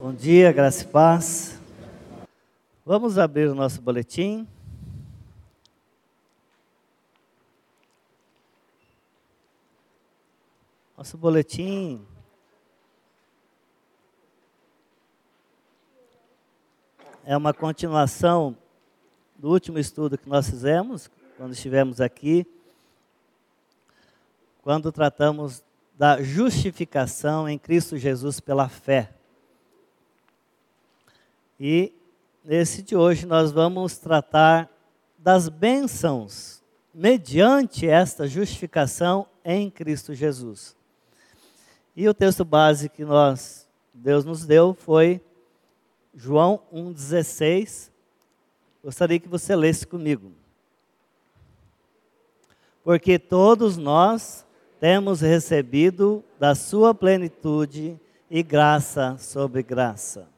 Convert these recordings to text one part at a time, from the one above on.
Bom dia, graça e paz. Vamos abrir o nosso boletim. Nosso boletim é uma continuação do último estudo que nós fizemos, quando estivemos aqui, quando tratamos da justificação em Cristo Jesus pela fé. E nesse de hoje nós vamos tratar das bênçãos mediante esta justificação em Cristo Jesus. E o texto base que nós Deus nos deu foi João 1:16. Gostaria que você lesse comigo. Porque todos nós temos recebido da sua plenitude e graça sobre graça.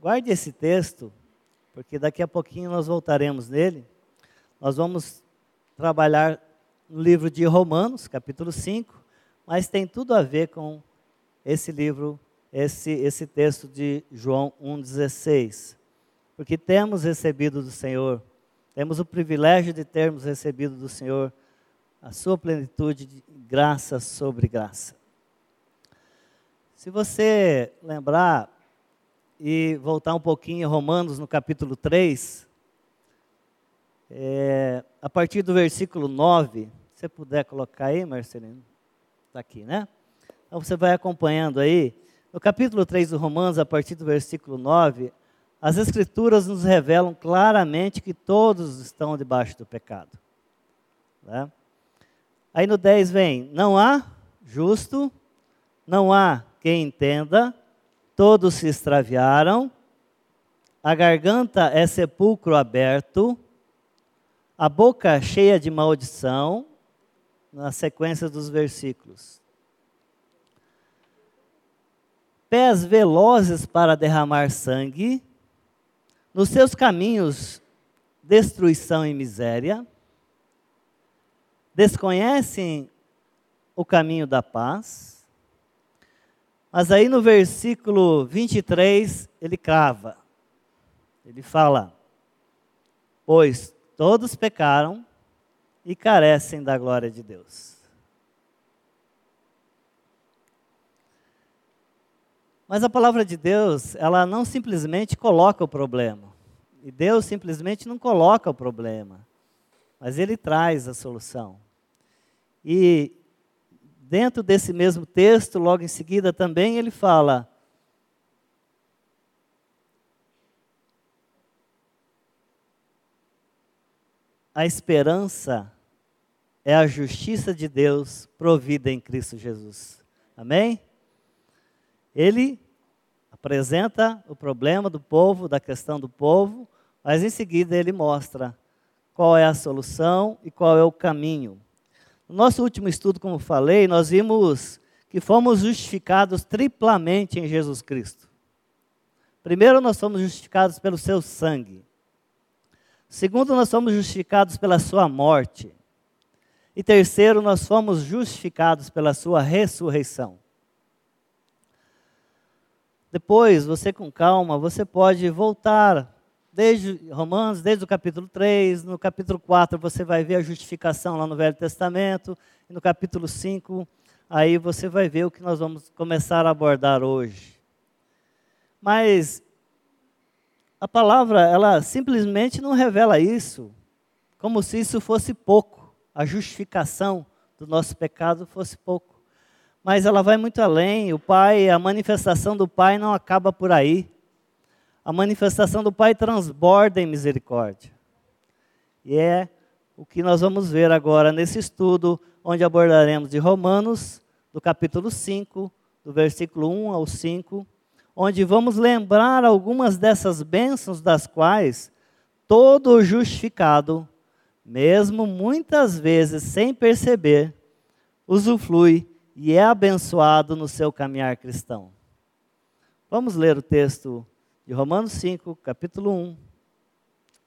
Guarde esse texto, porque daqui a pouquinho nós voltaremos nele. Nós vamos trabalhar no livro de Romanos, capítulo 5, mas tem tudo a ver com esse livro, esse, esse texto de João 1,16. Porque temos recebido do Senhor, temos o privilégio de termos recebido do Senhor a sua plenitude de graça sobre graça. Se você lembrar, e voltar um pouquinho em Romanos, no capítulo 3, é, a partir do versículo 9, se você puder colocar aí, Marcelino, está aqui, né? Então você vai acompanhando aí. No capítulo 3 do Romanos, a partir do versículo 9, as Escrituras nos revelam claramente que todos estão debaixo do pecado. Né? Aí no 10 vem: não há justo, não há quem entenda, todos se extraviaram, a garganta é sepulcro aberto, a boca cheia de maldição, na sequência dos versículos. Pés velozes para derramar sangue, nos seus caminhos destruição e miséria, desconhecem o caminho da paz, mas aí no versículo 23, ele crava. Ele fala: Pois todos pecaram e carecem da glória de Deus. Mas a palavra de Deus, ela não simplesmente coloca o problema. E Deus simplesmente não coloca o problema. Mas Ele traz a solução. E dentro desse mesmo texto, logo em seguida também, ele fala: A esperança é a justiça de Deus provida em Cristo Jesus. Amém? Ele apresenta o problema do povo, da questão do povo, mas em seguida ele mostra qual é a solução e qual é o caminho. No nosso último estudo, como falei, nós vimos que fomos justificados triplamente em Jesus Cristo. Primeiro, nós somos justificados pelo seu sangue. Segundo, nós somos justificados pela sua morte. E terceiro, nós fomos justificados pela sua ressurreição. Depois, você com calma, você pode voltar desde Romanos, desde o capítulo 3, no capítulo 4 você vai ver a justificação lá no Velho Testamento, e no capítulo 5, aí você vai ver o que nós vamos começar a abordar hoje. Mas a palavra, ela simplesmente não revela isso, como se isso fosse pouco, a justificação do nosso pecado fosse pouco. Mas ela vai muito além, o Pai, a manifestação do Pai não acaba por aí a manifestação do Pai transborda em misericórdia. E é o que nós vamos ver agora nesse estudo, onde abordaremos de Romanos, do capítulo 5, do versículo 1 ao 5, onde vamos lembrar algumas dessas bênçãos das quais todo justificado, mesmo muitas vezes sem perceber, usufrui e é abençoado no seu caminhar cristão. Vamos ler o texto de Romanos 5, capítulo 1.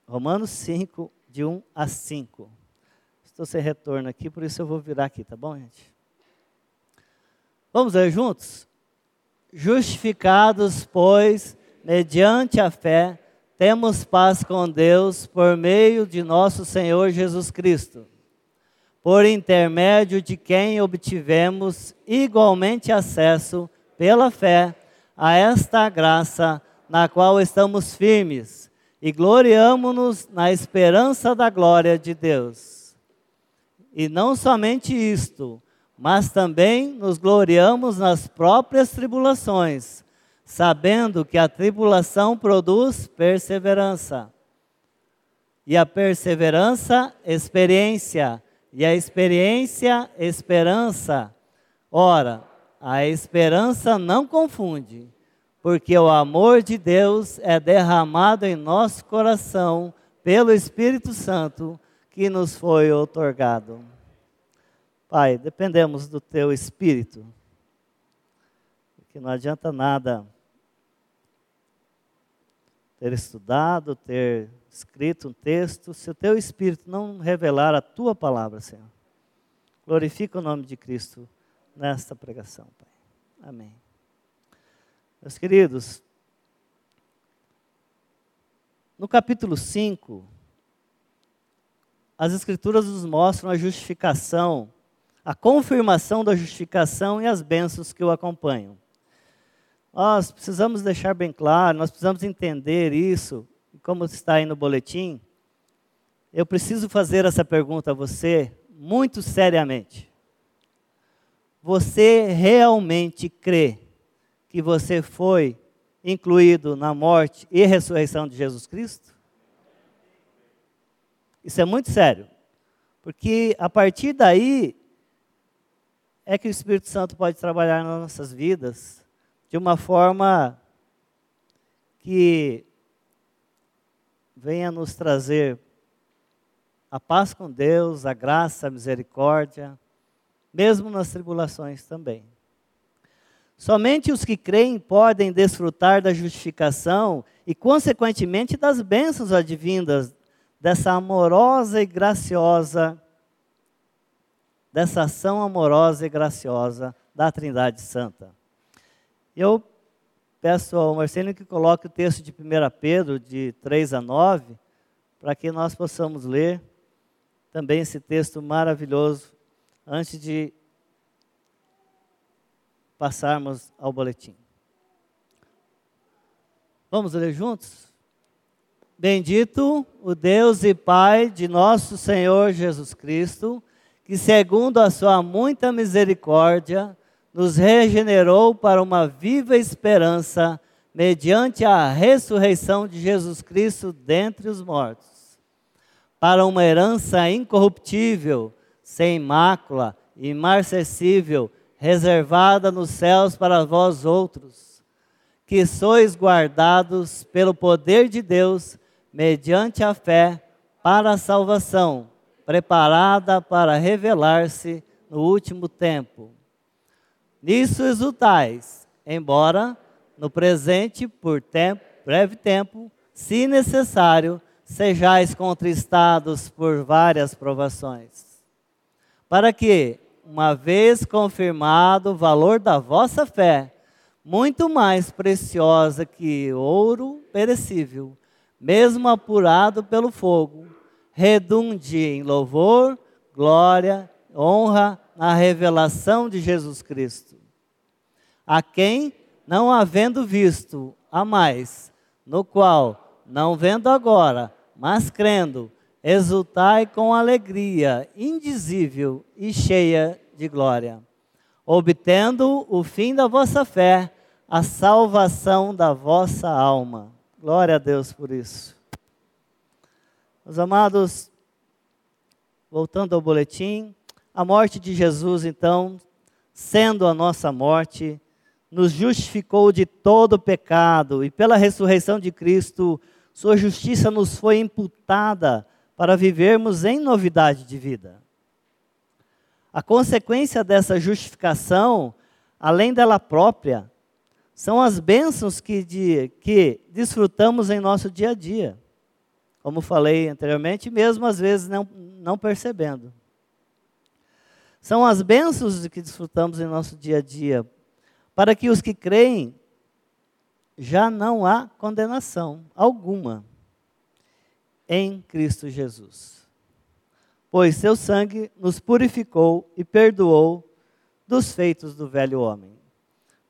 Romanos 5, de 1 a 5. Estou sem retorno aqui, por isso eu vou virar aqui, tá bom, gente? Vamos ler juntos? Justificados, pois, mediante a fé, temos paz com Deus por meio de nosso Senhor Jesus Cristo, por intermédio de quem obtivemos igualmente acesso, pela fé, a esta graça na qual estamos firmes e gloriamo-nos na esperança da glória de Deus. E não somente isto, mas também nos gloriamos nas próprias tribulações, sabendo que a tribulação produz perseverança. E a perseverança, experiência. E a experiência, esperança. Ora, a esperança não confunde, porque o amor de Deus é derramado em nosso coração pelo Espírito Santo que nos foi otorgado. Pai, dependemos do teu Espírito, porque não adianta nada ter estudado, ter escrito um texto, se o teu Espírito não revelar a tua palavra, Senhor. Glorifica o nome de Cristo nesta pregação, Pai. Amém. Meus queridos, no capítulo 5, as Escrituras nos mostram a justificação, a confirmação da justificação e as bênçãos que o acompanham. Nós precisamos deixar bem claro, nós precisamos entender isso, como está aí no boletim. Eu preciso fazer essa pergunta a você muito seriamente. Você realmente crê que você foi incluído na morte e ressurreição de Jesus Cristo? Isso é muito sério, porque a partir daí é que o Espírito Santo pode trabalhar nas nossas vidas de uma forma que venha nos trazer a paz com Deus, a graça, a misericórdia, mesmo nas tribulações também. Somente os que creem podem desfrutar da justificação e, consequentemente, das bênçãos advindas dessa amorosa e graciosa, dessa ação amorosa e graciosa da Trindade Santa. Eu peço ao Marcelo que coloque o texto de 1 Pedro, de 3 a 9, para que nós possamos ler também esse texto maravilhoso antes de passarmos ao boletim. Vamos ler juntos? Bendito o Deus e Pai de nosso Senhor Jesus Cristo, que segundo a sua muita misericórdia, nos regenerou para uma viva esperança mediante a ressurreição de Jesus Cristo dentre os mortos, para uma herança incorruptível, sem mácula, imarcessível, reservada nos céus para vós outros, que sois guardados pelo poder de Deus mediante a fé para a salvação, preparada para revelar-se no último tempo Nisso exultais, embora no presente, por tempo, breve tempo, se necessário, sejais contristados por várias provações. Para que, uma vez confirmado o valor da vossa fé, muito mais preciosa que ouro perecível, mesmo apurado pelo fogo, redunde em louvor, glória, honra na revelação de Jesus Cristo, a quem, não havendo visto a mais, no qual, não vendo agora, mas crendo, exultai com alegria indizível e cheia de glória, obtendo o fim da vossa fé, a salvação da vossa alma. Glória a Deus por isso. Meus amados, voltando ao boletim, a morte de Jesus, então, sendo a nossa morte, nos justificou de todo pecado e pela ressurreição de Cristo, sua justiça nos foi imputada para vivermos em novidade de vida. A consequência dessa justificação, além dela própria, são as bênçãos que, de, que desfrutamos em nosso dia a dia. Como falei anteriormente, mesmo às vezes não, não percebendo. São as bênçãos que desfrutamos em nosso dia a dia. para que os que creem já não há condenação alguma em Cristo Jesus. Pois seu sangue nos purificou e perdoou dos feitos do velho homem.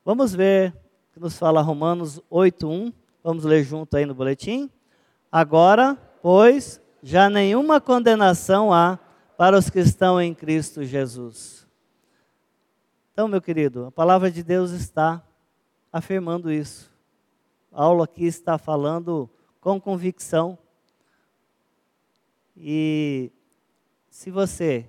Vamos ver o que nos fala Romanos 8:1. Vamos ler junto aí no boletim. Agora, pois, já nenhuma condenação há para os que estão em Cristo Jesus. Então, meu querido, a palavra de Deus está afirmando isso. A aula aqui está falando com convicção. E se você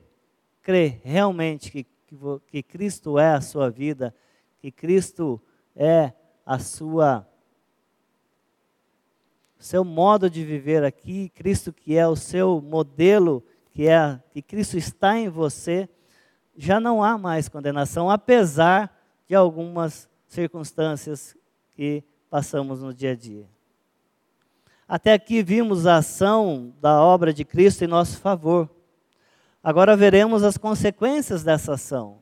crê realmente que, que, que Cristo é a sua vida, que Cristo é a sua seu modo de viver aqui, Cristo que é o seu modelo, que é que Cristo está em você, já não há mais condenação, apesar de algumas circunstâncias que passamos no dia a dia. Até aqui vimos a ação da obra de Cristo em nosso favor. Agora veremos as consequências dessa ação.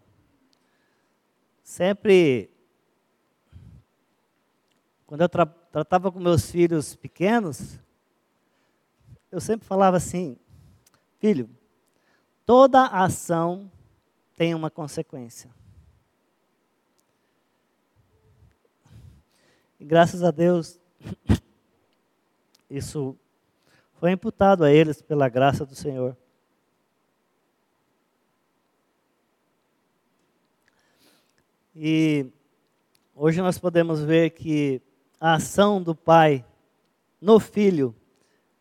Sempre quando eu tra tratava com meus filhos pequenos, eu sempre falava assim: filho, toda ação tem uma consequência. E graças a Deus, isso foi imputado a eles pela graça do Senhor. E hoje nós podemos ver que a ação do Pai no Filho,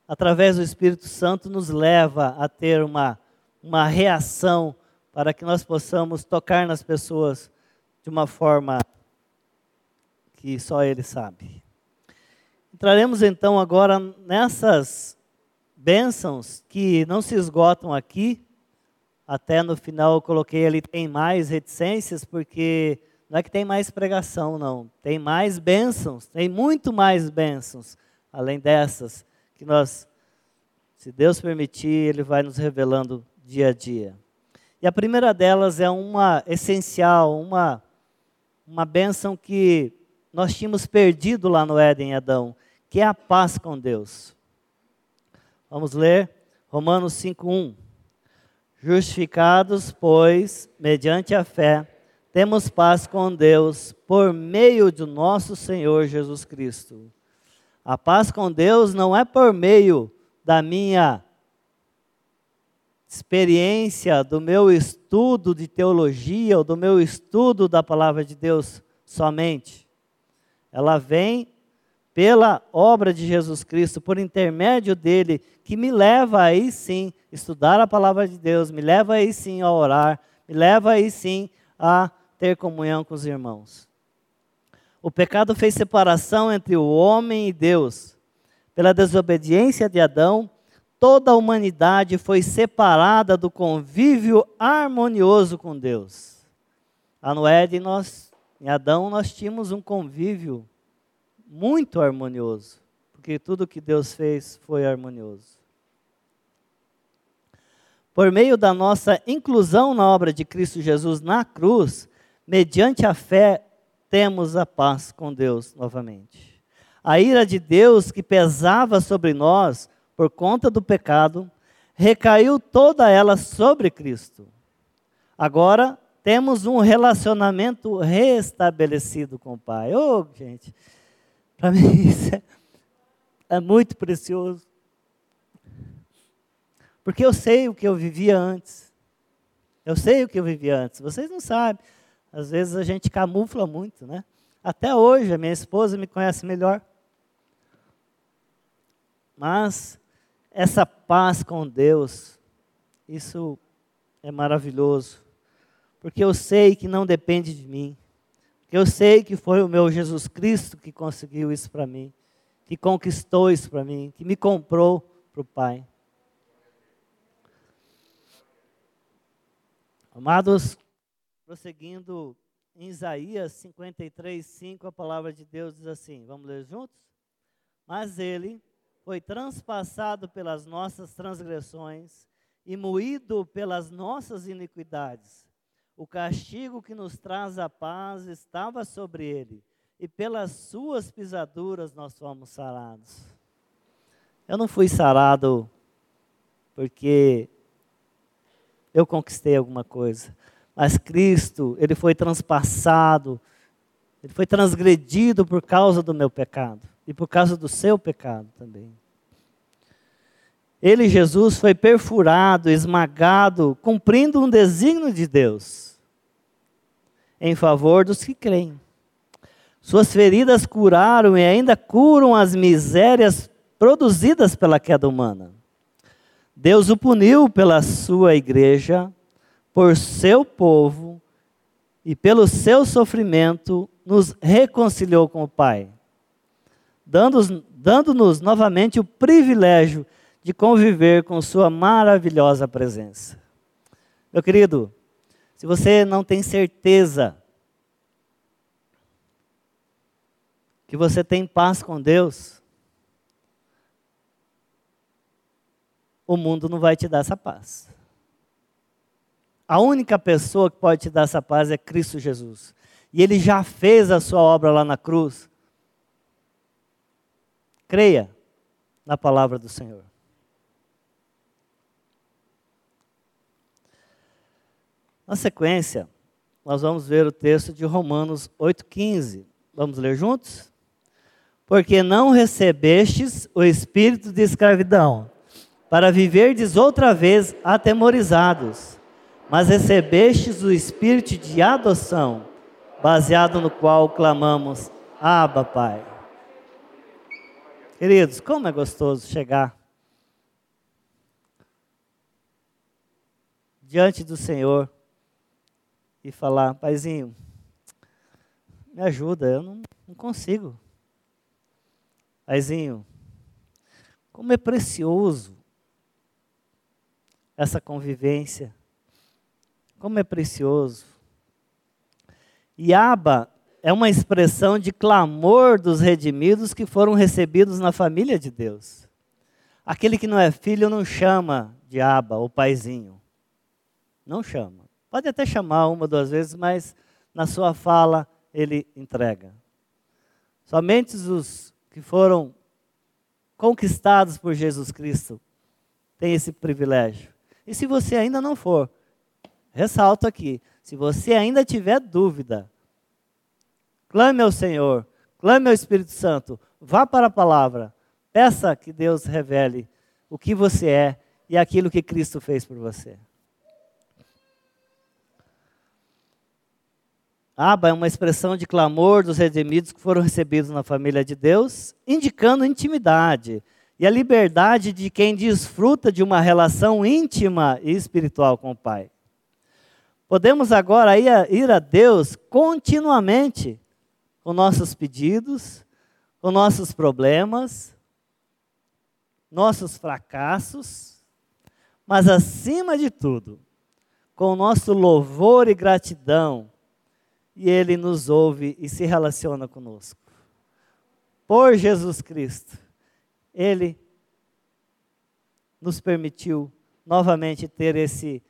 através do Espírito Santo, nos leva a ter uma, uma reação para que nós possamos tocar nas pessoas de uma forma que só Ele sabe. Entraremos então agora nessas bênçãos que não se esgotam aqui. Até no final eu coloquei ali tem mais reticências, porque não é que tem mais pregação, não. Tem mais bênçãos, tem muito mais bênçãos, além dessas, que nós, se Deus permitir, Ele vai nos revelando dia a dia. E a primeira delas é uma essencial, uma, uma bênção que nós tínhamos perdido lá no Éden, Adão, que é a paz com Deus. Vamos ler Romanos 5,1. Justificados, pois, mediante a fé, temos paz com Deus por meio do nosso Senhor Jesus Cristo. A paz com Deus não é por meio da minha experiência, do meu estudo de teologia ou do meu estudo da palavra de Deus somente. Ela vem pela obra de Jesus Cristo, por intermédio dele, que me leva aí sim estudar a palavra de Deus, me leva aí sim a orar, me leva aí sim a ter comunhão com os irmãos. O pecado fez separação entre o homem e Deus. Pela desobediência de Adão, toda a humanidade foi separada do convívio harmonioso com Deus. A no Éden, nós, em Adão, nós tínhamos um convívio muito harmonioso, porque tudo que Deus fez foi harmonioso. Por meio da nossa inclusão na obra de Cristo Jesus na cruz, mediante a fé, temos a paz com Deus novamente. A ira de Deus que pesava sobre nós por conta do pecado, recaiu toda ela sobre Cristo. Agora temos um relacionamento restabelecido com o Pai. Oh, gente, para mim isso é, é muito precioso. Porque eu sei o que eu vivia antes. Eu sei o que eu vivia antes. Vocês não sabem. Às vezes a gente camufla muito, né? Até hoje, a minha esposa me conhece melhor. Mas essa paz com Deus, isso é maravilhoso. Porque eu sei que não depende de mim. Eu sei que foi o meu Jesus Cristo que conseguiu isso para mim. Que conquistou isso para mim. Que me comprou para o Pai. Amados, Prosseguindo em Isaías 53, 5, a palavra de Deus diz assim: vamos ler juntos? Mas ele foi transpassado pelas nossas transgressões e moído pelas nossas iniquidades. O castigo que nos traz a paz estava sobre ele, e pelas suas pisaduras nós fomos sarados. Eu não fui sarado porque eu conquistei alguma coisa, mas Cristo, ele foi transpassado, ele foi transgredido por causa do meu pecado e por causa do seu pecado também. Ele, Jesus, foi perfurado, esmagado, cumprindo um desígnio de Deus em favor dos que creem. Suas feridas curaram e ainda curam as misérias produzidas pela queda humana. Deus o puniu pela sua igreja, por seu povo e pelo seu sofrimento nos reconciliou com o Pai, dando-nos dando novamente o privilégio de conviver com Sua maravilhosa presença. Meu querido, se você não tem certeza que você tem paz com Deus, o mundo não vai te dar essa paz. A única pessoa que pode te dar essa paz é Cristo Jesus. E Ele já fez a sua obra lá na cruz. Creia na palavra do Senhor. Na sequência, nós vamos ver o texto de Romanos 8,15. Vamos ler juntos? Porque não recebestes o espírito de escravidão, para viverdes outra vez atemorizados, mas recebestes o espírito de adoção, baseado no qual clamamos: Abba, Pai. Queridos, como é gostoso chegar diante do Senhor e falar: Paizinho, me ajuda, eu não, não consigo. Paizinho, como é precioso essa convivência, como é precioso. E Aba é uma expressão de clamor dos redimidos que foram recebidos na família de Deus. Aquele que não é filho não chama de Aba ou paizinho. Não chama. Pode até chamar uma, duas vezes, mas na sua fala ele entrega. Somente os que foram conquistados por Jesus Cristo têm esse privilégio. E se você ainda não for, ressalto aqui, se você ainda tiver dúvida, clame ao Senhor, clame ao Espírito Santo, vá para a palavra, peça que Deus revele o que você é e aquilo que Cristo fez por você. Aba é uma expressão de clamor dos redimidos que foram recebidos na família de Deus, indicando intimidade e a liberdade de quem desfruta de uma relação íntima e espiritual com o Pai. Podemos agora ir a Deus continuamente com nossos pedidos, com nossos problemas, nossos fracassos, mas acima de tudo, com o nosso louvor e gratidão e Ele nos ouve e se relaciona conosco. Por Jesus Cristo, Ele nos permitiu novamente ter esse,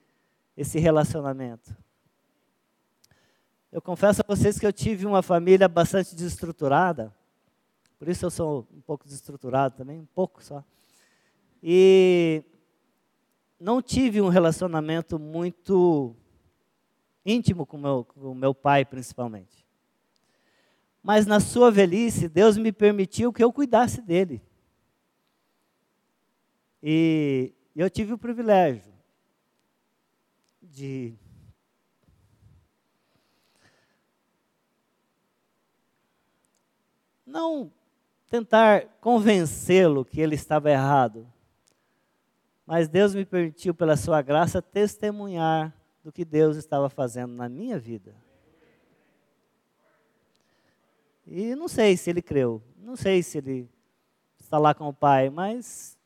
esse relacionamento. Eu confesso a vocês que eu tive uma família bastante desestruturada, por isso eu sou um pouco desestruturado também, um pouco só. E não tive um relacionamento muito íntimo com meu, o meu pai, principalmente. Mas na sua velhice, Deus me permitiu que eu cuidasse dele. E eu tive o privilégio de não tentar convencê-lo que ele estava errado, mas Deus me permitiu, pela sua graça, testemunhar do que Deus estava fazendo na minha vida. E não sei se ele creu, não sei se ele está lá com o pai, mas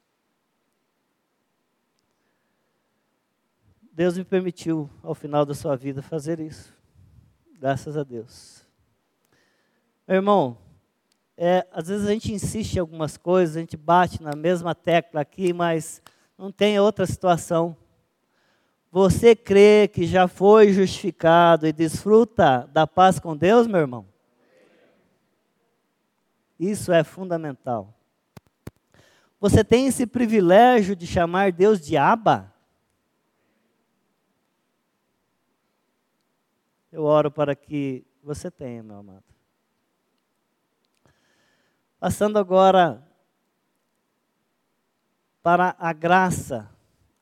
Deus me permitiu, ao final da sua vida, fazer isso. Graças a Deus. Meu irmão, é, às vezes a gente insiste em algumas coisas, a gente bate na mesma tecla aqui, mas não tem outra situação. Você crê que já foi justificado e desfruta da paz com Deus, meu irmão? Isso é fundamental. Você tem esse privilégio de chamar Deus de Abba? Eu oro para que você tenha, meu amado. Passando agora para a graça.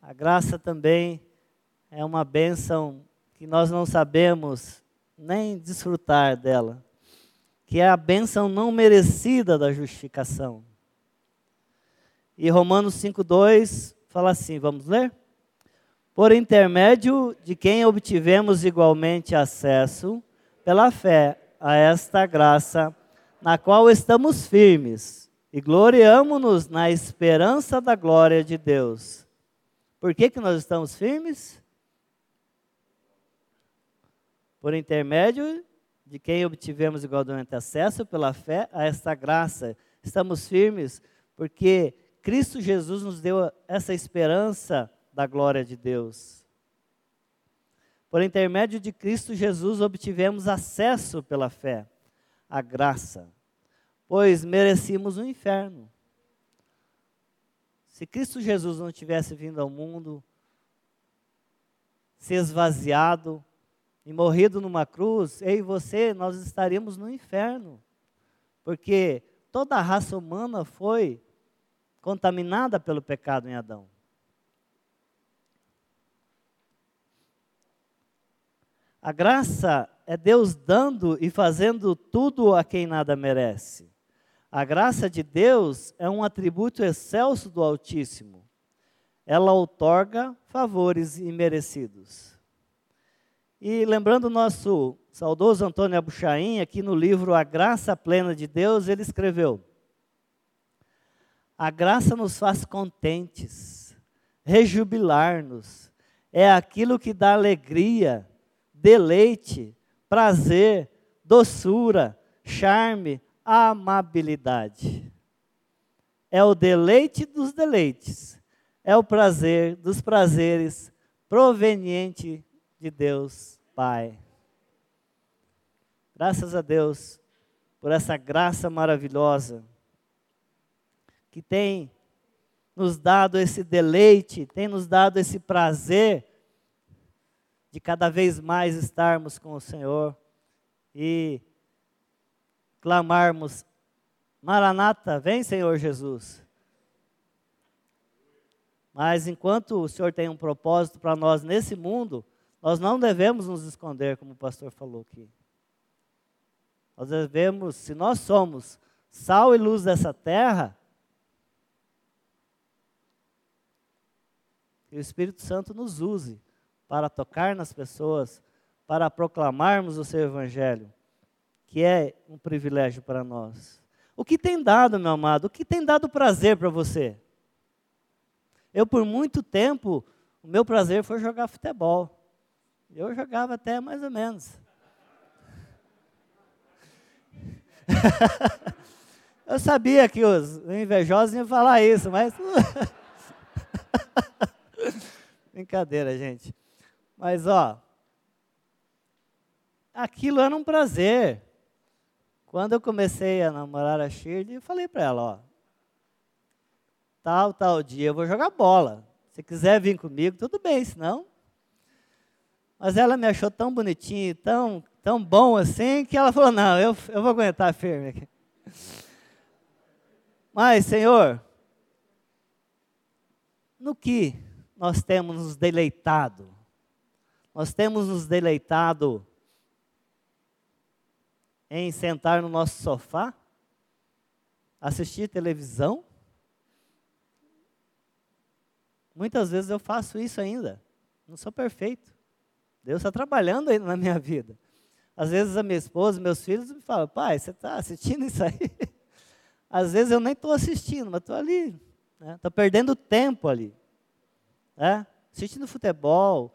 A graça também é uma bênção que nós não sabemos nem desfrutar dela, que é a bênção não merecida da justificação. E Romanos 5,2 fala assim: vamos ler? Por intermédio de quem obtivemos igualmente acesso, pela fé, a esta graça, na qual estamos firmes e gloriamo-nos na esperança da glória de Deus. Por que, que nós estamos firmes? Por intermédio de quem obtivemos igualmente acesso pela fé a esta graça. Estamos firmes porque Cristo Jesus nos deu essa esperança da glória de Deus. Por intermédio de Cristo Jesus obtivemos acesso pela fé à graça, pois merecíamos o inferno. Se Cristo Jesus não tivesse vindo ao mundo, se esvaziado, e morrido numa cruz, eu e você, nós estaríamos no inferno. Porque toda a raça humana foi contaminada pelo pecado em Adão. A graça é Deus dando e fazendo tudo a quem nada merece. A graça de Deus é um atributo excelso do Altíssimo. Ela outorga favores imerecidos. E lembrando o nosso saudoso Antônio Abuchain, aqui no livro A Graça Plena de Deus, ele escreveu: A graça nos faz contentes, rejubilar-nos, é aquilo que dá alegria, deleite, prazer, doçura, charme, amabilidade. É o deleite dos deleites, é o prazer dos prazeres proveniente de Deus Pai. Graças a Deus por essa graça maravilhosa que tem nos dado esse deleite, tem nos dado esse prazer de cada vez mais estarmos com o Senhor e clamarmos: Maranata, vem Senhor Jesus. Mas enquanto o Senhor tem um propósito para nós nesse mundo, nós não devemos nos esconder, como o pastor falou aqui. Nós devemos, se nós somos sal e luz dessa terra, que o Espírito Santo nos use para tocar nas pessoas, para proclamarmos o seu Evangelho, que é um privilégio para nós. O que tem dado, meu amado, o que tem dado prazer para você? Eu, por muito tempo, o meu prazer foi jogar futebol. Eu jogava até mais ou menos. Eu sabia que os invejosos iam falar isso, mas. Brincadeira, gente. Mas, ó. Aquilo era um prazer. Quando eu comecei a namorar a Shirley, eu falei para ela: ó. Tal, tal dia eu vou jogar bola. Se quiser vir comigo, tudo bem, senão mas ela me achou tão bonitinho, tão, tão bom assim, que ela falou: não, eu, eu vou aguentar firme aqui. Mas, Senhor, no que nós temos nos deleitado? Nós temos nos deleitado em sentar no nosso sofá, assistir televisão? Muitas vezes eu faço isso ainda. Não sou perfeito. Deus está trabalhando ainda na minha vida. Às vezes a minha esposa, meus filhos me falam, pai, você está assistindo isso aí? Às vezes eu nem estou assistindo, mas estou ali. Estou né? perdendo tempo ali. Né? Assistindo futebol,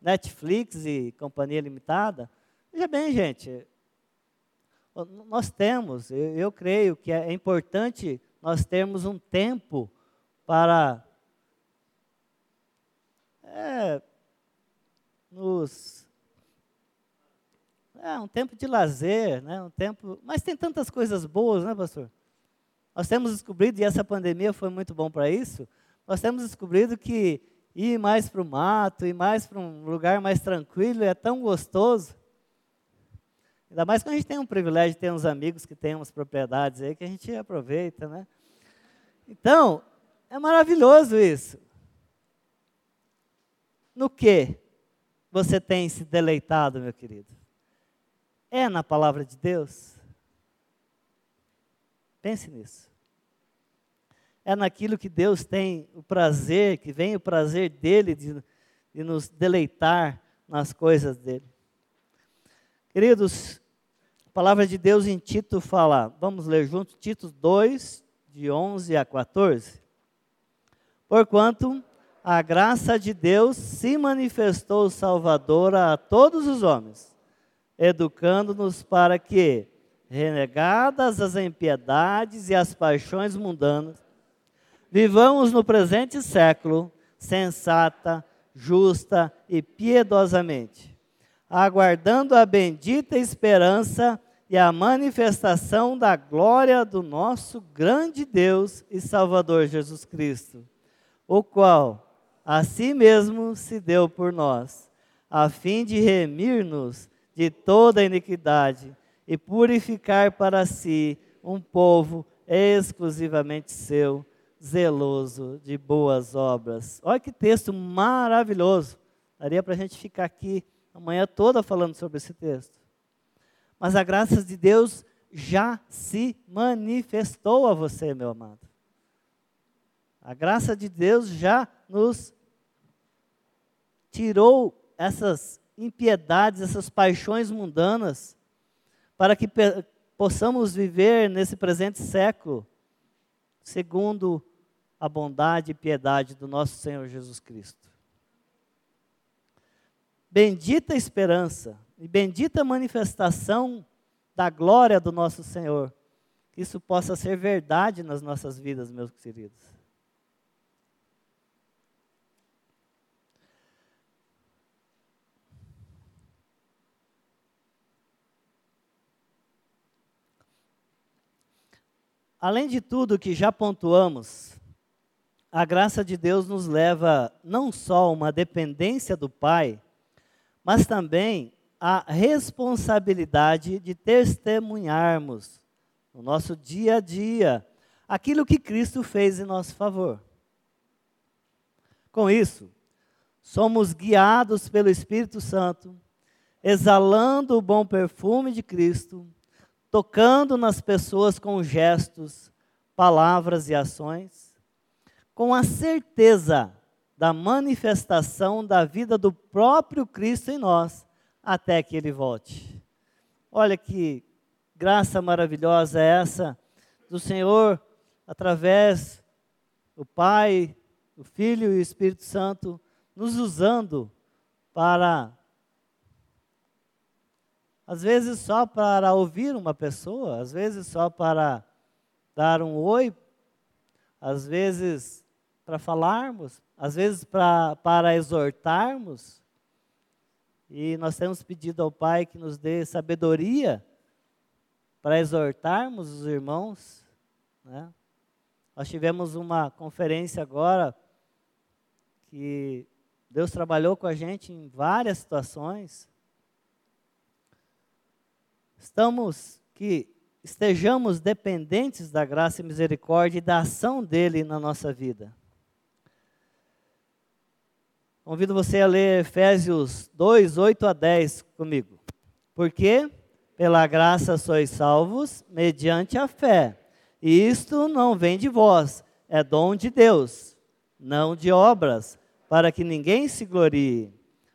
Netflix e companhia limitada. Veja bem, gente, nós temos, eu, eu creio que é importante nós termos um tempo para é, nos é um tempo de lazer, né? Um tempo, mas tem tantas coisas boas, né, pastor? Nós temos descobrido e essa pandemia foi muito bom para isso. Nós temos descobrido que ir mais para o mato, ir mais para um lugar mais tranquilo é tão gostoso. Ainda mais quando a gente tem um privilégio de ter uns amigos que têm umas propriedades aí que a gente aproveita, né? Então, é maravilhoso isso. No que você tem se deleitado, meu querido? É na palavra de Deus? Pense nisso. É naquilo que Deus tem o prazer, que vem o prazer dele de, de nos deleitar nas coisas dele. Queridos, a palavra de Deus em Tito fala, vamos ler juntos, Tito 2, de 11 a 14. Porquanto a graça de Deus se manifestou salvadora a todos os homens, educando-nos para que, renegadas as impiedades e as paixões mundanas, vivamos no presente século sensata, justa e piedosamente, aguardando a bendita esperança e a manifestação da glória do nosso grande Deus e Salvador Jesus Cristo, o qual a si mesmo se deu por nós, a fim de remir-nos de toda iniquidade e purificar para si um povo exclusivamente seu, zeloso de boas obras. Olha que texto maravilhoso. Daria para a gente ficar aqui amanhã toda falando sobre esse texto. Mas a graça de Deus já se manifestou a você, meu amado. A graça de Deus já nos tirou essas impiedades, essas paixões mundanas, para que possamos viver nesse presente século, segundo a bondade e piedade do nosso Senhor Jesus Cristo. Bendita esperança e bendita manifestação da glória do nosso Senhor. Que isso possa ser verdade nas nossas vidas, meus queridos. Além de tudo que já pontuamos, a graça de Deus nos leva não só a uma dependência do Pai, mas também a responsabilidade de testemunharmos no nosso dia a dia aquilo que Cristo fez em nosso favor. Com isso, somos guiados pelo Espírito Santo, exalando o bom perfume de Cristo tocando nas pessoas com gestos, palavras e ações, com a certeza da manifestação da vida do próprio Cristo em nós, até que ele volte. Olha que graça maravilhosa é essa do Senhor, através do Pai, do Filho e do Espírito Santo, nos usando para às vezes só para ouvir uma pessoa, às vezes só para dar um oi, às vezes para falarmos, às vezes para, exortarmos. E nós temos pedido ao Pai que nos dê sabedoria para exortarmos os irmãos. Né? Nós tivemos uma conferência agora que Deus trabalhou com a gente em várias situações estamos que estejamos dependentes da graça e misericórdia e da ação dele na nossa vida. Convido você a ler Efésios 2, 8 a 10 comigo. Porque pela graça sois salvos mediante a fé. E isto não vem de vós, é dom de Deus, não de obras, para que ninguém se glorie.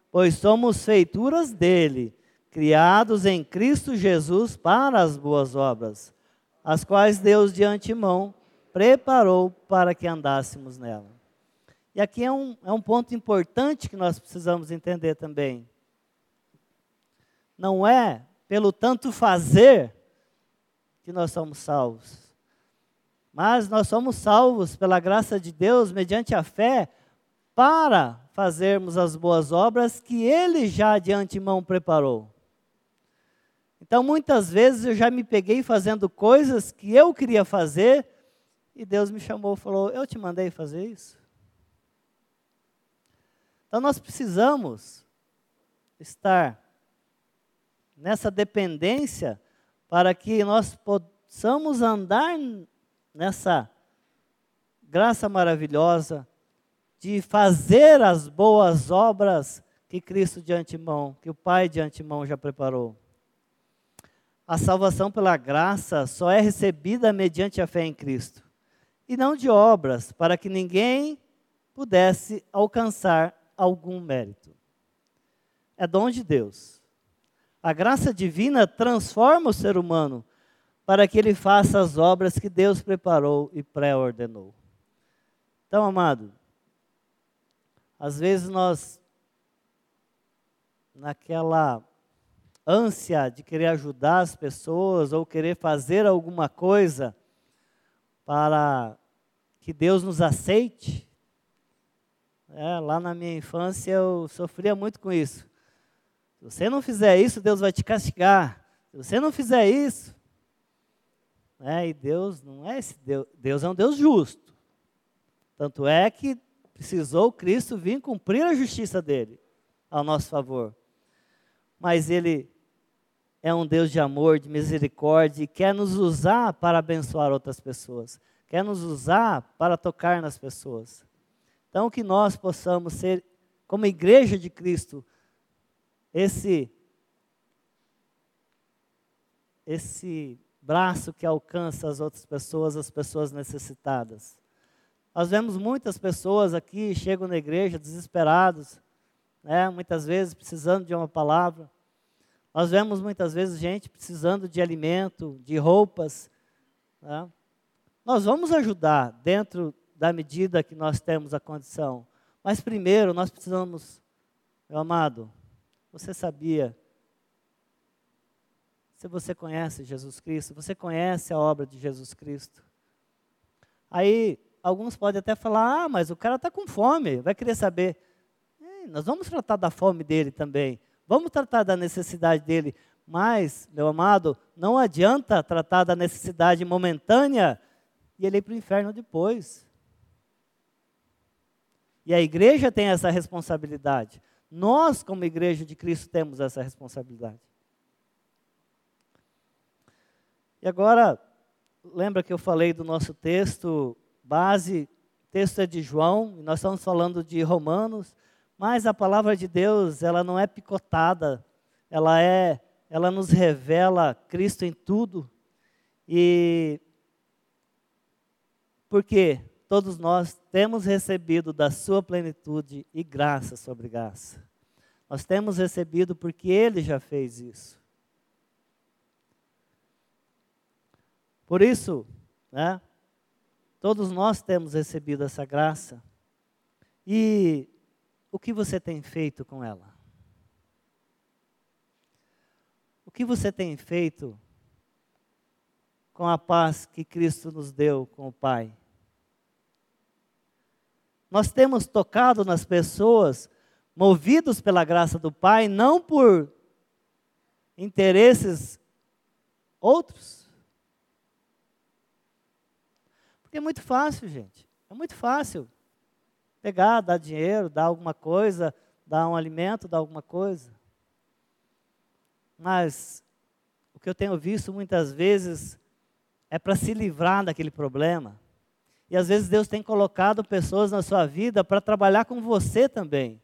Pois somos feituras dele criados em Cristo Jesus para as boas obras, as quais Deus de antemão preparou para que andássemos nela. E aqui é um, é um ponto importante que nós precisamos entender também. Não é pelo tanto fazer que nós somos salvos, mas nós somos salvos pela graça de Deus mediante a fé para fazermos as boas obras que Ele já de antemão preparou. Então, muitas vezes eu já me peguei fazendo coisas que eu queria fazer e Deus me chamou e falou: Eu te mandei fazer isso. Então, nós precisamos estar nessa dependência para que nós possamos andar nessa graça maravilhosa de fazer as boas obras que Cristo de antemão, que o Pai de antemão já preparou. A salvação pela graça só é recebida mediante a fé em Cristo, e não de obras, para que ninguém pudesse alcançar algum mérito. É dom de Deus. A graça divina transforma o ser humano para que ele faça as obras que Deus preparou e pré-ordenou. Então, amado, às vezes nós, naquela ânsia de querer ajudar as pessoas ou querer fazer alguma coisa para que Deus nos aceite, é, lá na minha infância eu sofria muito com isso. Se você não fizer isso, Deus vai te castigar. Se você não fizer isso, né, e Deus não é esse Deus, Deus é um Deus justo. Tanto é que precisou Cristo vir cumprir a justiça dele ao nosso favor. Mas ele é um Deus de amor, de misericórdia e quer nos usar para abençoar outras pessoas, quer nos usar para tocar nas pessoas. Então, que nós possamos ser, como igreja de Cristo, esse esse braço que alcança as outras pessoas, as pessoas necessitadas. Nós vemos muitas pessoas aqui chegam na igreja desesperados, né? Muitas vezes precisando de uma palavra. Nós vemos muitas vezes gente precisando de alimento, de roupas. Né? Nós vamos ajudar dentro da medida que nós temos a condição. Mas primeiro nós precisamos, meu amado, você sabia? Se você conhece Jesus Cristo, você conhece a obra de Jesus Cristo. Aí, alguns podem até falar: ah, mas o cara está com fome, vai querer saber. nós vamos tratar da fome dele também. Vamos tratar da necessidade dele. Mas, meu amado, não adianta tratar da necessidade momentânea e ele ir para o inferno depois. E a igreja tem essa responsabilidade. Nós, como igreja de Cristo, temos essa responsabilidade. E agora, lembra que eu falei do nosso texto base, texto é de João, e nós estamos falando de Romanos, mas a palavra de Deus, ela não é picotada, ela é, ela nos revela Cristo em tudo. E por quê? todos nós temos recebido da sua plenitude e graça sobre graça. Nós temos recebido porque Ele já fez isso. Por isso, né, todos nós temos recebido essa graça. E o que você tem feito com ela? O que você tem feito com a paz que Cristo nos deu com o Pai? Nós temos tocado nas pessoas, movidos pela graça do Pai, não por interesses outros. Porque é muito fácil, gente. É muito fácil pegar, dar dinheiro, dar alguma coisa, dar um alimento, dar alguma coisa. Mas o que eu tenho visto muitas vezes é para se livrar daquele problema. E às vezes Deus tem colocado pessoas na sua vida para trabalhar com você também.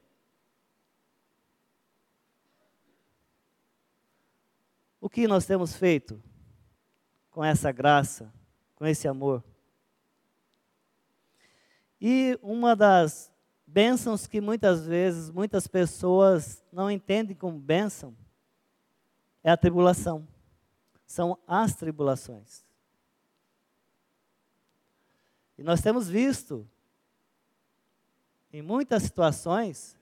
O que nós temos feito com essa graça, com esse amor? E uma das bênçãos que muitas vezes muitas pessoas não entendem como bênção é a tribulação. São as tribulações. E nós temos visto, em muitas situações,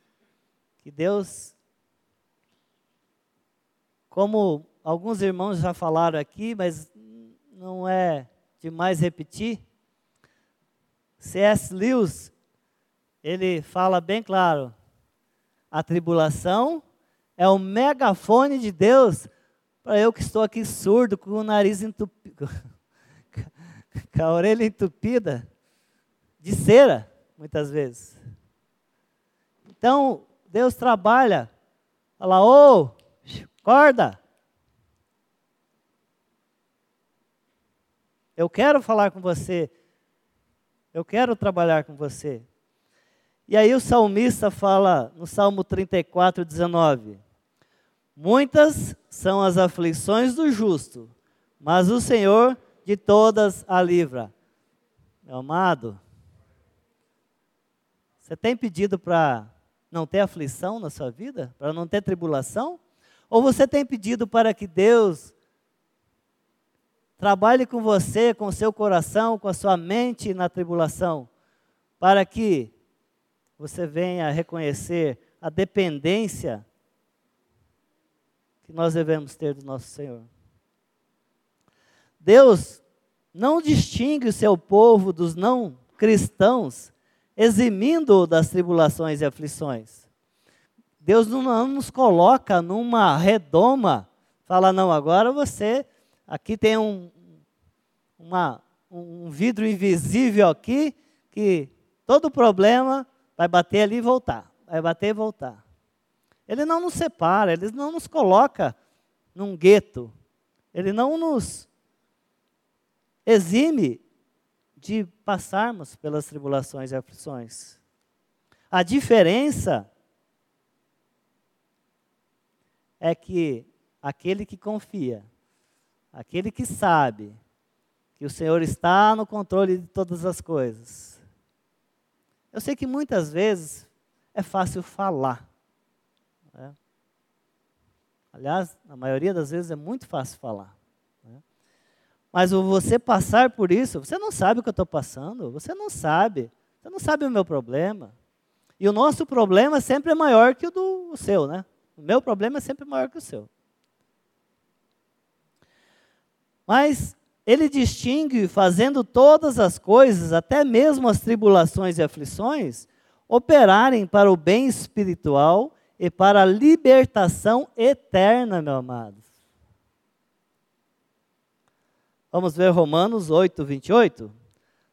que Deus, como alguns irmãos já falaram aqui, mas não é demais repetir, C.S. Lewis, ele fala bem claro: a tribulação é o megafone de Deus para eu que estou aqui surdo, com o nariz entupido, com a orelha entupida de cera, muitas vezes. Então, Deus trabalha, fala, ô, oh, acorda. Eu quero falar com você. Eu quero trabalhar com você. E aí o salmista fala no Salmo 34, 19: Muitas são as aflições do justo, mas o Senhor de todas a livra. Meu amado, você tem pedido para não ter aflição na sua vida? Para não ter tribulação? Ou você tem pedido para que Deus trabalhe com você, com o seu coração, com a sua mente na tribulação, para que você venha reconhecer a dependência que nós devemos ter do nosso Senhor. Deus não distingue o seu povo dos não cristãos, eximindo-o das tribulações e aflições. Deus não nos coloca numa redoma, fala, não, agora você, aqui tem um, uma, um vidro invisível aqui, que todo problema Vai bater ali e voltar. Vai bater e voltar. Ele não nos separa, ele não nos coloca num gueto. Ele não nos exime de passarmos pelas tribulações e aflições. A diferença é que aquele que confia, aquele que sabe que o Senhor está no controle de todas as coisas, eu sei que muitas vezes é fácil falar. Né? Aliás, na maioria das vezes é muito fácil falar. Né? Mas você passar por isso, você não sabe o que eu estou passando, você não sabe, você não sabe o meu problema. E o nosso problema sempre é maior que o do o seu, né? O meu problema é sempre maior que o seu. Mas ele distingue, fazendo todas as coisas, até mesmo as tribulações e aflições, operarem para o bem espiritual e para a libertação eterna, meu amado. Vamos ver Romanos 8, 28?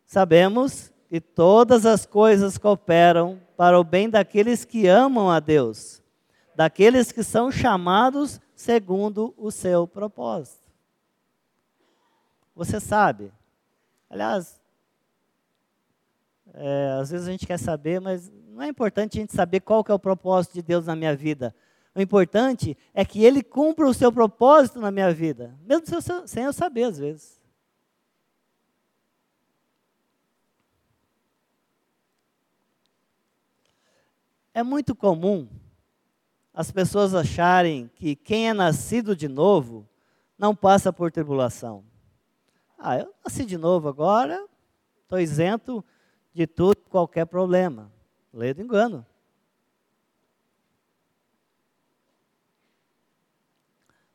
Sabemos que todas as coisas cooperam para o bem daqueles que amam a Deus, daqueles que são chamados segundo o seu propósito. Você sabe. Aliás, é, às vezes a gente quer saber, mas não é importante a gente saber qual que é o propósito de Deus na minha vida. O importante é que Ele cumpra o seu propósito na minha vida, mesmo sem eu saber às vezes. É muito comum as pessoas acharem que quem é nascido de novo não passa por tribulação. Ah, eu nasci de novo agora, estou isento de tudo, qualquer problema. Lê do engano.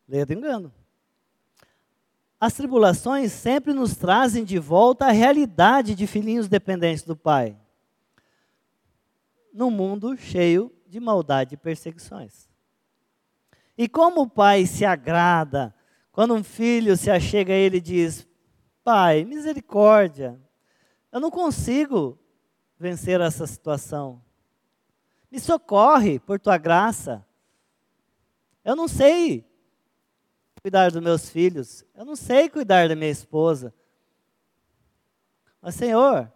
Lê do engano. As tribulações sempre nos trazem de volta a realidade de filhinhos dependentes do Pai. Num mundo cheio de maldade e perseguições. E como o pai se agrada quando um filho se achega a ele e diz: Pai, misericórdia, eu não consigo vencer essa situação. Me socorre por tua graça. Eu não sei cuidar dos meus filhos, eu não sei cuidar da minha esposa. Mas, Senhor,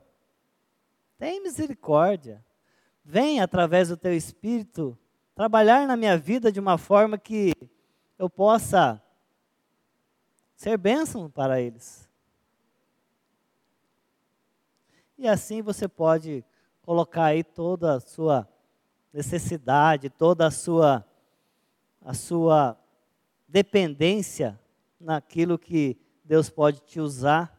tem misericórdia. Vem através do teu espírito trabalhar na minha vida de uma forma que eu possa ser bênção para eles. E assim você pode colocar aí toda a sua necessidade, toda a sua a sua dependência naquilo que Deus pode te usar.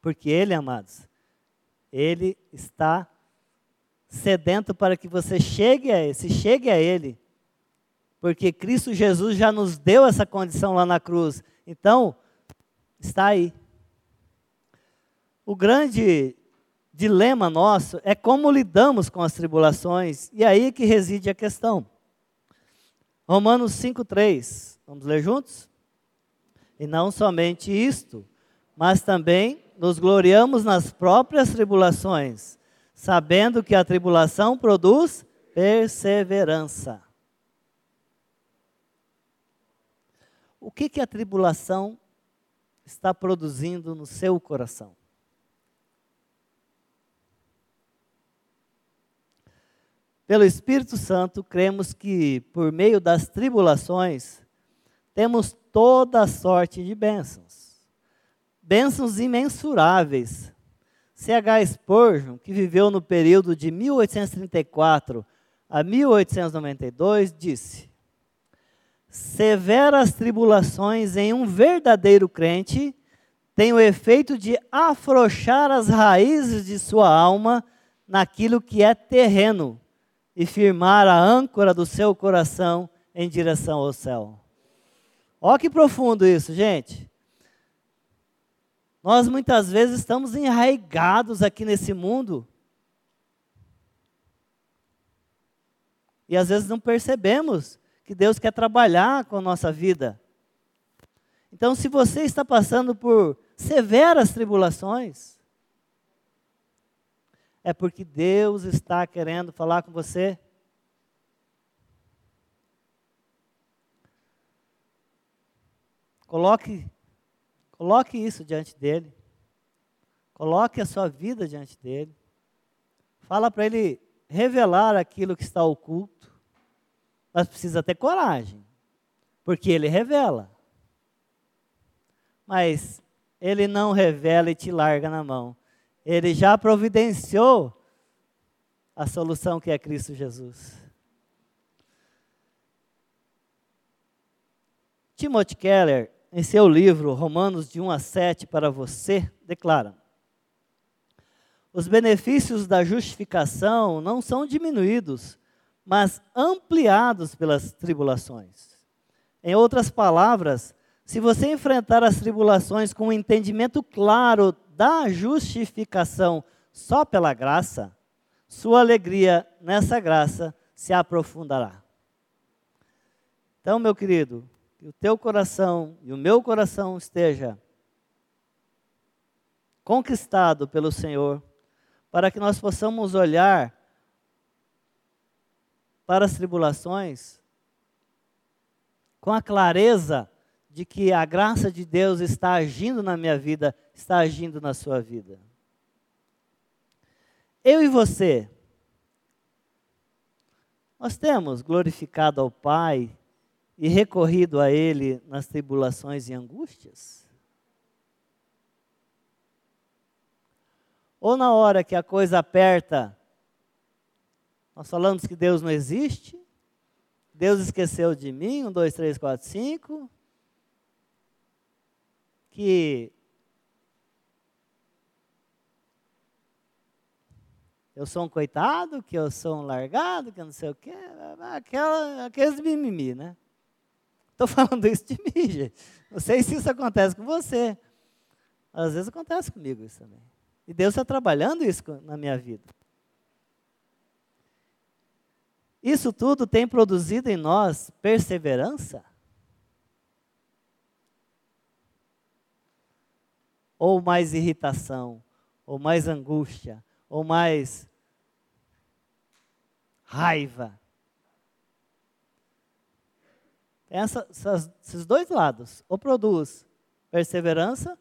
Porque ele, amados, ele está sedento para que você chegue a esse, chegue a ele. Porque Cristo Jesus já nos deu essa condição lá na cruz. Então, está aí. O grande dilema nosso é como lidamos com as tribulações, e é aí que reside a questão. Romanos 5,3. Vamos ler juntos? E não somente isto, mas também nos gloriamos nas próprias tribulações, sabendo que a tribulação produz perseverança. O que, que a tribulação está produzindo no seu coração? Pelo Espírito Santo, cremos que, por meio das tribulações, temos toda sorte de bênçãos. Bênçãos imensuráveis. C.H. Spurgeon, que viveu no período de 1834 a 1892, disse: Severas tribulações em um verdadeiro crente têm o efeito de afrouxar as raízes de sua alma naquilo que é terreno e firmar a âncora do seu coração em direção ao céu. Olha que profundo isso, gente. Nós muitas vezes estamos enraigados aqui nesse mundo. E às vezes não percebemos que Deus quer trabalhar com a nossa vida. Então, se você está passando por severas tribulações, é porque Deus está querendo falar com você. Coloque, coloque isso diante dele. Coloque a sua vida diante dele. Fala para ele revelar aquilo que está oculto. Mas precisa ter coragem, porque ele revela. Mas ele não revela e te larga na mão. Ele já providenciou a solução que é Cristo Jesus. Timothy Keller, em seu livro Romanos de 1 a 7 para você, declara: Os benefícios da justificação não são diminuídos, mas ampliados pelas tribulações. Em outras palavras, se você enfrentar as tribulações com um entendimento claro da justificação só pela graça, sua alegria nessa graça se aprofundará. Então, meu querido, que o teu coração e o meu coração esteja conquistado pelo Senhor, para que nós possamos olhar para as tribulações com a clareza de que a graça de Deus está agindo na minha vida, está agindo na sua vida. Eu e você, nós temos glorificado ao Pai e recorrido a Ele nas tribulações e angústias? Ou na hora que a coisa aperta, nós falamos que Deus não existe, Deus esqueceu de mim, um, dois, três, quatro, cinco, que eu sou um coitado, que eu sou um largado, que eu não sei o quê, aquela, aqueles mimimi, né? Estou falando isso de mim, gente. Não sei se isso acontece com você. Às vezes acontece comigo isso também. E Deus está trabalhando isso na minha vida. Isso tudo tem produzido em nós perseverança? ou mais irritação, ou mais angústia, ou mais raiva. Essa, essas, esses dois lados, ou produz perseverança,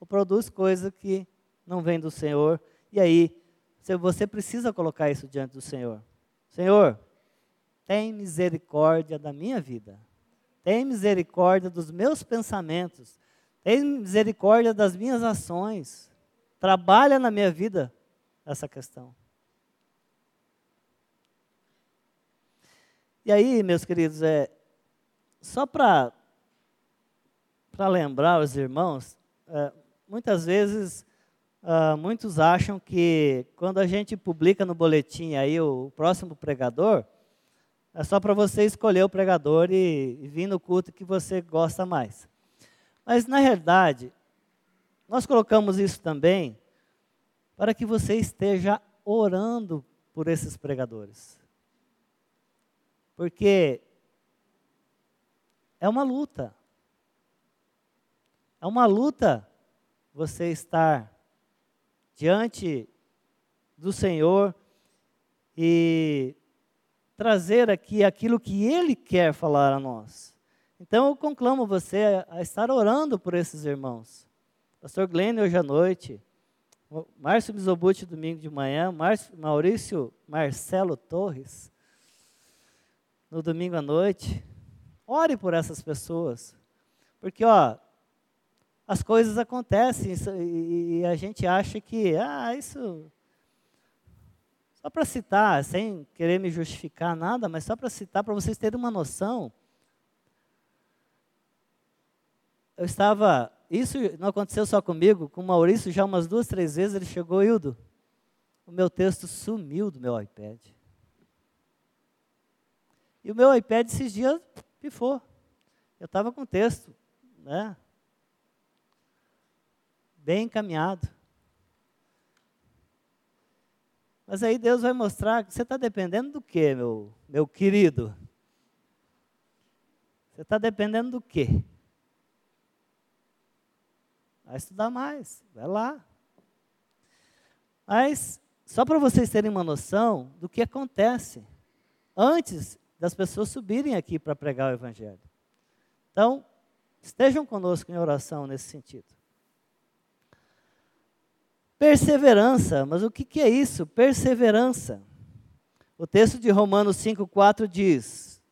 ou produz coisa que não vem do Senhor. E aí, você precisa colocar isso diante do Senhor. Senhor, tem misericórdia da minha vida. Tem misericórdia dos meus pensamentos. Tem misericórdia das minhas ações. Trabalha na minha vida essa questão. E aí, meus queridos, é só para lembrar os irmãos, é, muitas vezes uh, muitos acham que quando a gente publica no boletim aí o, o próximo pregador, é só para você escolher o pregador e, e vir no culto que você gosta mais. Mas, na realidade, nós colocamos isso também para que você esteja orando por esses pregadores. Porque é uma luta. É uma luta você estar diante do Senhor e trazer aqui aquilo que Ele quer falar a nós. Então eu conclamo você a estar orando por esses irmãos. Pastor Glenn hoje à noite, Márcio Mizobuti domingo de manhã, Márcio, Maurício Marcelo Torres no domingo à noite. Ore por essas pessoas. Porque, ó, as coisas acontecem e, a gente acha que, ah, isso. Só para citar, sem querer me justificar nada, mas só para citar, para vocês terem uma noção. Eu estava. Isso não aconteceu só comigo, com o Maurício já umas duas, três vezes ele chegou, Hildo. O meu texto sumiu do meu iPad. E o meu iPad esses dias pifou. Eu estava com texto, né? Bem encaminhado. Mas aí Deus vai mostrar que você está dependendo do quê, meu, meu querido? Você está dependendo do quê? Vai estudar mais, vai lá. Mas, só para vocês terem uma noção do que acontece. Antes das pessoas subirem aqui para pregar o Evangelho. Então, estejam conosco em oração nesse sentido. Perseverança, mas o que, que é isso? Perseverança. O texto de Romanos 5,4 diz: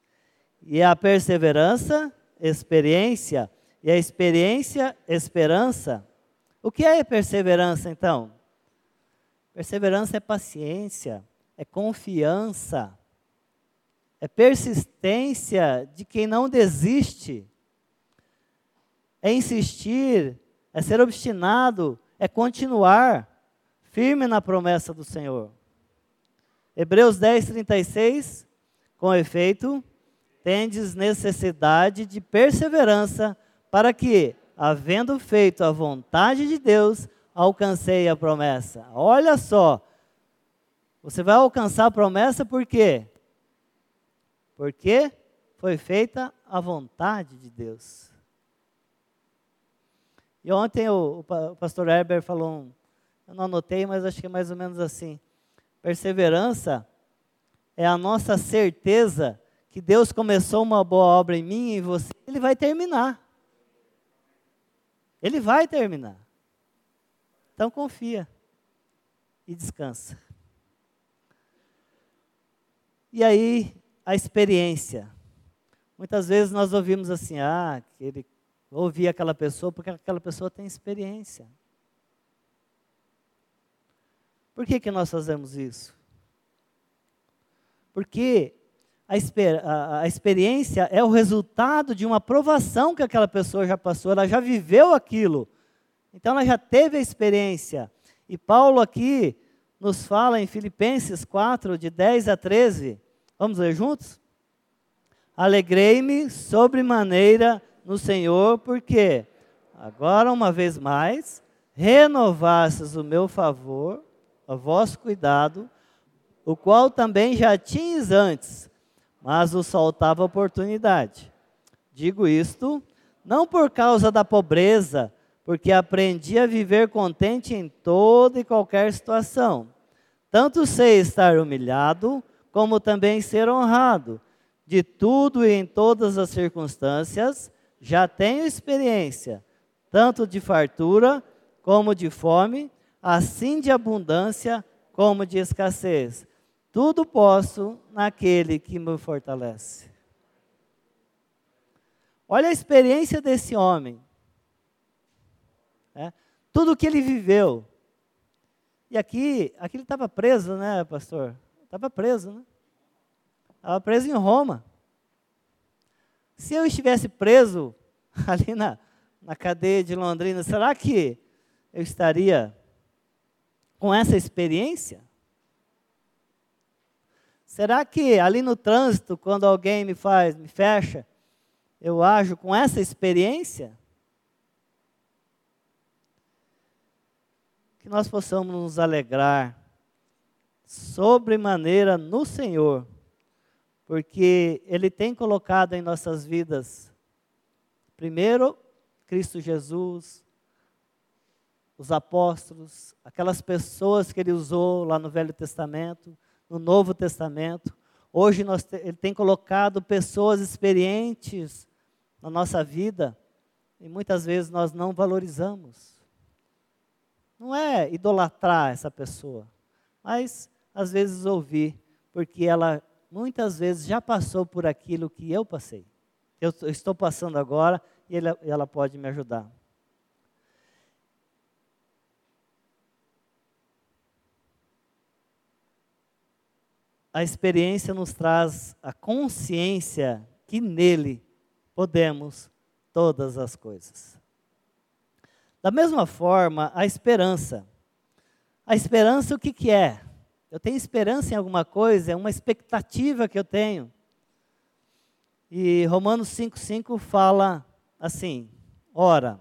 E a perseverança, experiência, e a experiência, esperança. O que é perseverança, então? Perseverança é paciência, é confiança, é persistência de quem não desiste, é insistir, é ser obstinado, é continuar firme na promessa do Senhor. Hebreus 10, 36, com efeito, tendes necessidade de perseverança, para que, havendo feito a vontade de Deus, alcancei a promessa. Olha só, você vai alcançar a promessa por quê? Porque foi feita a vontade de Deus. E ontem o, o pastor Herbert falou, um, eu não anotei, mas acho que é mais ou menos assim: perseverança é a nossa certeza que Deus começou uma boa obra em mim e em você, Ele vai terminar. Ele vai terminar. Então confia e descansa. E aí, a experiência. Muitas vezes nós ouvimos assim, ah, ele ouvir aquela pessoa porque aquela pessoa tem experiência. Por que, que nós fazemos isso? Porque a, exper a, a, experiência é o resultado de uma provação que aquela pessoa já passou, ela já viveu aquilo. Então ela já teve a experiência. E Paulo aqui nos fala em Filipenses 4, de 10 a 13, Vamos ler juntos? Alegrei-me sobremaneira no Senhor, porque agora, uma vez mais, renovastes o meu favor, a vosso cuidado, o qual também já tinhas antes, mas o faltava oportunidade. Digo isto, não por causa da pobreza, porque aprendi a viver contente em toda e qualquer situação. Tanto sei estar humilhado, como também ser honrado. De tudo e em todas as circunstâncias, já tenho experiência, tanto de fartura como de fome, assim de abundância como de escassez. Tudo posso naquele que me fortalece. Olha a experiência desse homem. É, tudo que ele viveu. E aqui, aqui ele estava preso, né, pastor? Estava preso, né? Estava preso em Roma. Se eu estivesse preso ali na, na cadeia de Londrina, será que eu estaria com essa experiência? Será que ali no trânsito, quando alguém me faz, me fecha, eu ajo com essa experiência? que nós possamos nos alegrar sobremaneira no Senhor, porque Ele tem colocado em nossas vidas, primeiro, Cristo Jesus, os apóstolos, aquelas pessoas que Ele usou lá no Velho Testamento, no Novo Testamento. Hoje nós, Ele tem colocado pessoas experientes na nossa vida e muitas vezes nós não valorizamos. Não é idolatrar essa pessoa, mas às vezes ouvir, porque ela muitas vezes já passou por aquilo que eu passei. Eu estou passando agora e ela pode me ajudar. A experiência nos traz a consciência que nele podemos todas as coisas. Da mesma forma, a esperança. A esperança, o que, que é? Eu tenho esperança em alguma coisa, é uma expectativa que eu tenho. E Romanos 5,5 fala assim: Ora,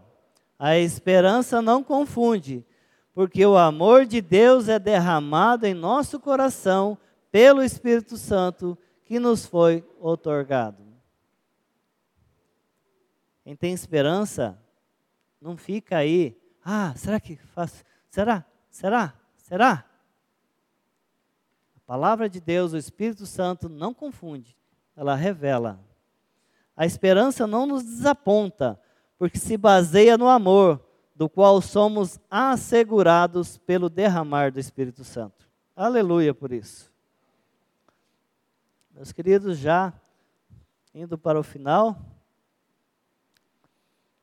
a esperança não confunde, porque o amor de Deus é derramado em nosso coração pelo Espírito Santo que nos foi otorgado. Quem tem esperança, não fica aí, ah, será que faço? Será? Será? Será? A palavra de Deus, o Espírito Santo, não confunde, ela revela. A esperança não nos desaponta, porque se baseia no amor, do qual somos assegurados pelo derramar do Espírito Santo. Aleluia por isso. Meus queridos, já indo para o final,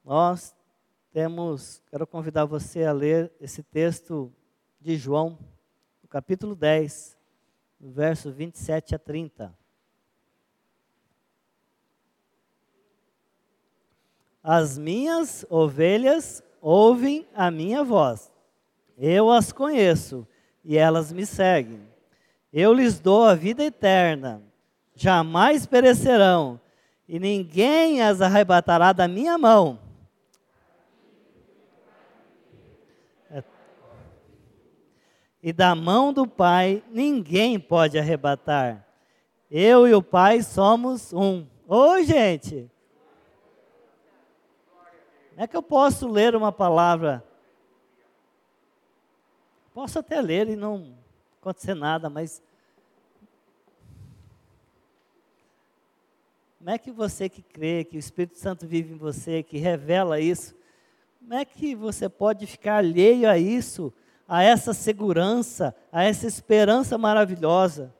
nós temos, quero convidar você a ler esse texto de João, no capítulo 10, no verso 27 a 30. As minhas ovelhas ouvem a minha voz. Eu as conheço e elas me seguem. Eu lhes dou a vida eterna. Jamais perecerão e ninguém as arrebatará da minha mão. E da mão do Pai ninguém pode arrebatar. Eu e o Pai somos um. Ô, gente! Como é que eu posso ler uma palavra? Posso até ler e não acontecer nada, mas. Como é que você que crê que o Espírito Santo vive em você, que revela isso, como é que você pode ficar alheio a isso? A essa segurança, a essa esperança maravilhosa.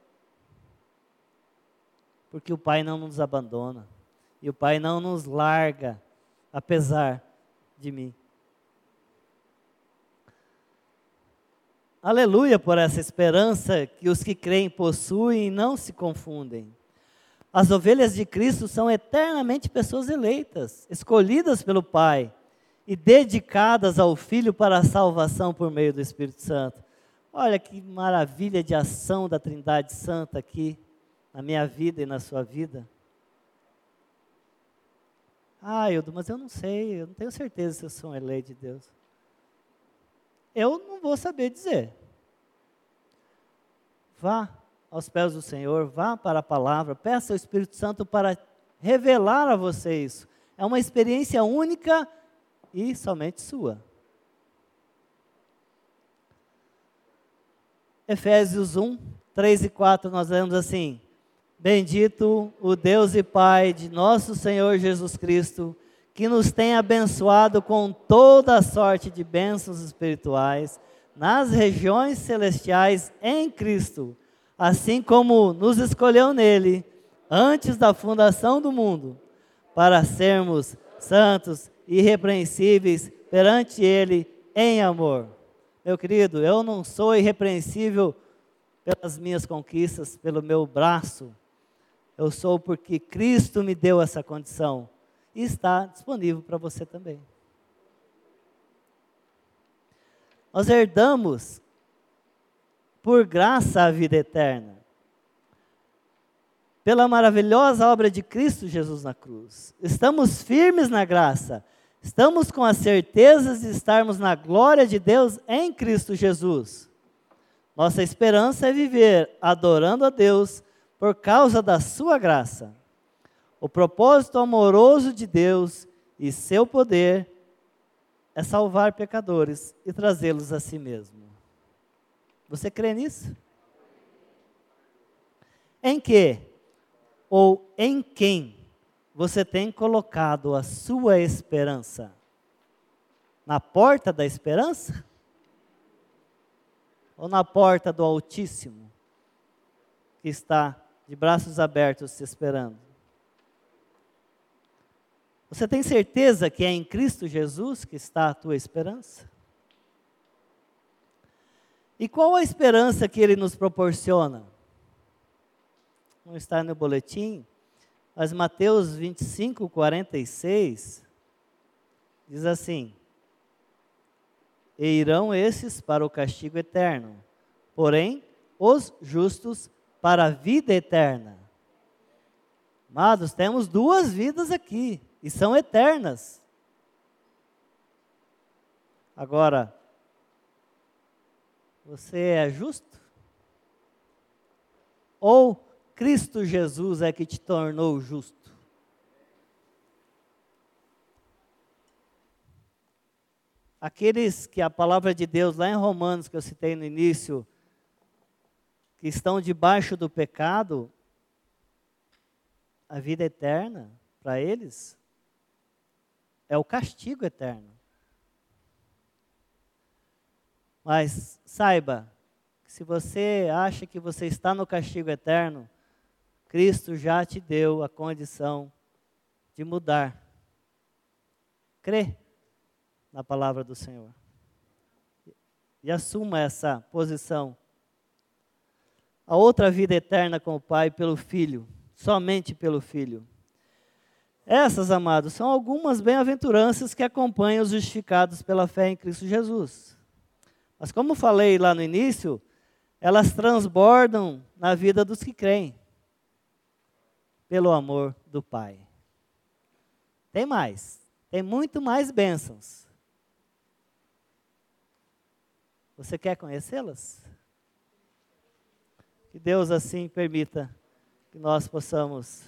Porque o Pai não nos abandona. E o Pai não nos larga, apesar de mim. Aleluia por essa esperança que os que creem possuem e não se confundem. As ovelhas de Cristo são eternamente pessoas eleitas, escolhidas pelo Pai e dedicadas ao Filho para a salvação por meio do Espírito Santo. Olha que maravilha de ação da Trindade Santa aqui na minha vida e na sua vida. Ah, Ildo, mas eu não sei, eu não tenho certeza se eu sou um eleito de Deus. Eu não vou saber dizer. Vá aos pés do Senhor, vá para a palavra, peça ao Espírito Santo para revelar a você isso. É uma experiência única e somente sua. Efésios 1, 3 e 4, nós lemos assim: Bendito o Deus e Pai de nosso Senhor Jesus Cristo, que nos tem abençoado com toda a sorte de bênçãos espirituais nas regiões celestiais em Cristo, assim como nos escolheu nele antes da fundação do mundo, para sermos santos irrepreensíveis perante Ele em amor. Meu querido, eu não sou irrepreensível pelas minhas conquistas, pelo meu braço. Eu sou porque Cristo me deu essa condição e está disponível para você também. Nós herdamos por graça a vida eterna pela maravilhosa obra de Cristo Jesus na cruz. Estamos firmes na graça Estamos com a certeza de estarmos na glória de Deus em Cristo Jesus. Nossa esperança é viver adorando a Deus por causa da Sua graça. O propósito amoroso de Deus e seu poder é salvar pecadores e trazê-los a si mesmo. Você crê nisso? Em que ou em quem você tem colocado a sua esperança? Na porta da esperança? Ou na porta do Altíssimo, que está de braços abertos te esperando? Você tem certeza que é em Cristo Jesus que está a tua esperança? E qual a esperança que ele nos proporciona? Não está no boletim, mas Mateus 25, 46 diz assim: E irão esses para o castigo eterno, porém os justos para a vida eterna. Amados, temos duas vidas aqui e são eternas. Agora, você é justo? Ou Cristo Jesus é que te tornou justo? Aqueles que a palavra de Deus, lá em Romanos, que eu citei no início, que estão debaixo do pecado, a vida eterna para eles é o castigo eterno. Mas saiba que se você acha que você está no castigo eterno, Cristo já te deu a condição de mudar. Crê na palavra do Senhor. E assuma essa posição. A outra vida eterna com o Pai pelo Filho, somente pelo Filho. Essas, amados, são algumas bem-aventuranças que acompanham os justificados pela fé em Cristo Jesus. Mas, como falei lá no início, elas transbordam na vida dos que creem, pelo amor do Pai. Tem mais, tem muito mais bênçãos. Você quer conhecê-las? Que Deus assim permita que nós possamos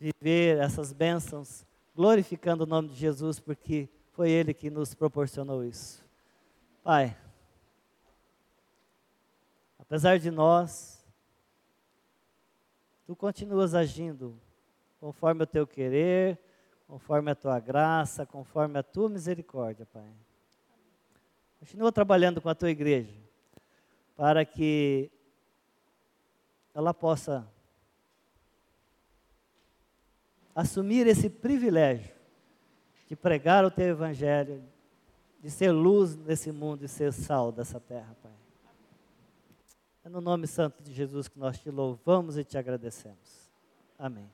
viver essas bênçãos, glorificando o nome de Jesus, porque foi Ele que nos proporcionou isso. Pai, apesar de nós, Tu continuas agindo conforme o Teu querer, conforme a Tua graça, conforme a Tua misericórdia, Pai. Continua trabalhando com a Tua igreja, para que ela possa assumir esse privilégio de pregar o teu evangelho, de ser luz nesse mundo e ser sal dessa terra, Pai. É no nome santo de Jesus que nós te louvamos e te agradecemos. Amém.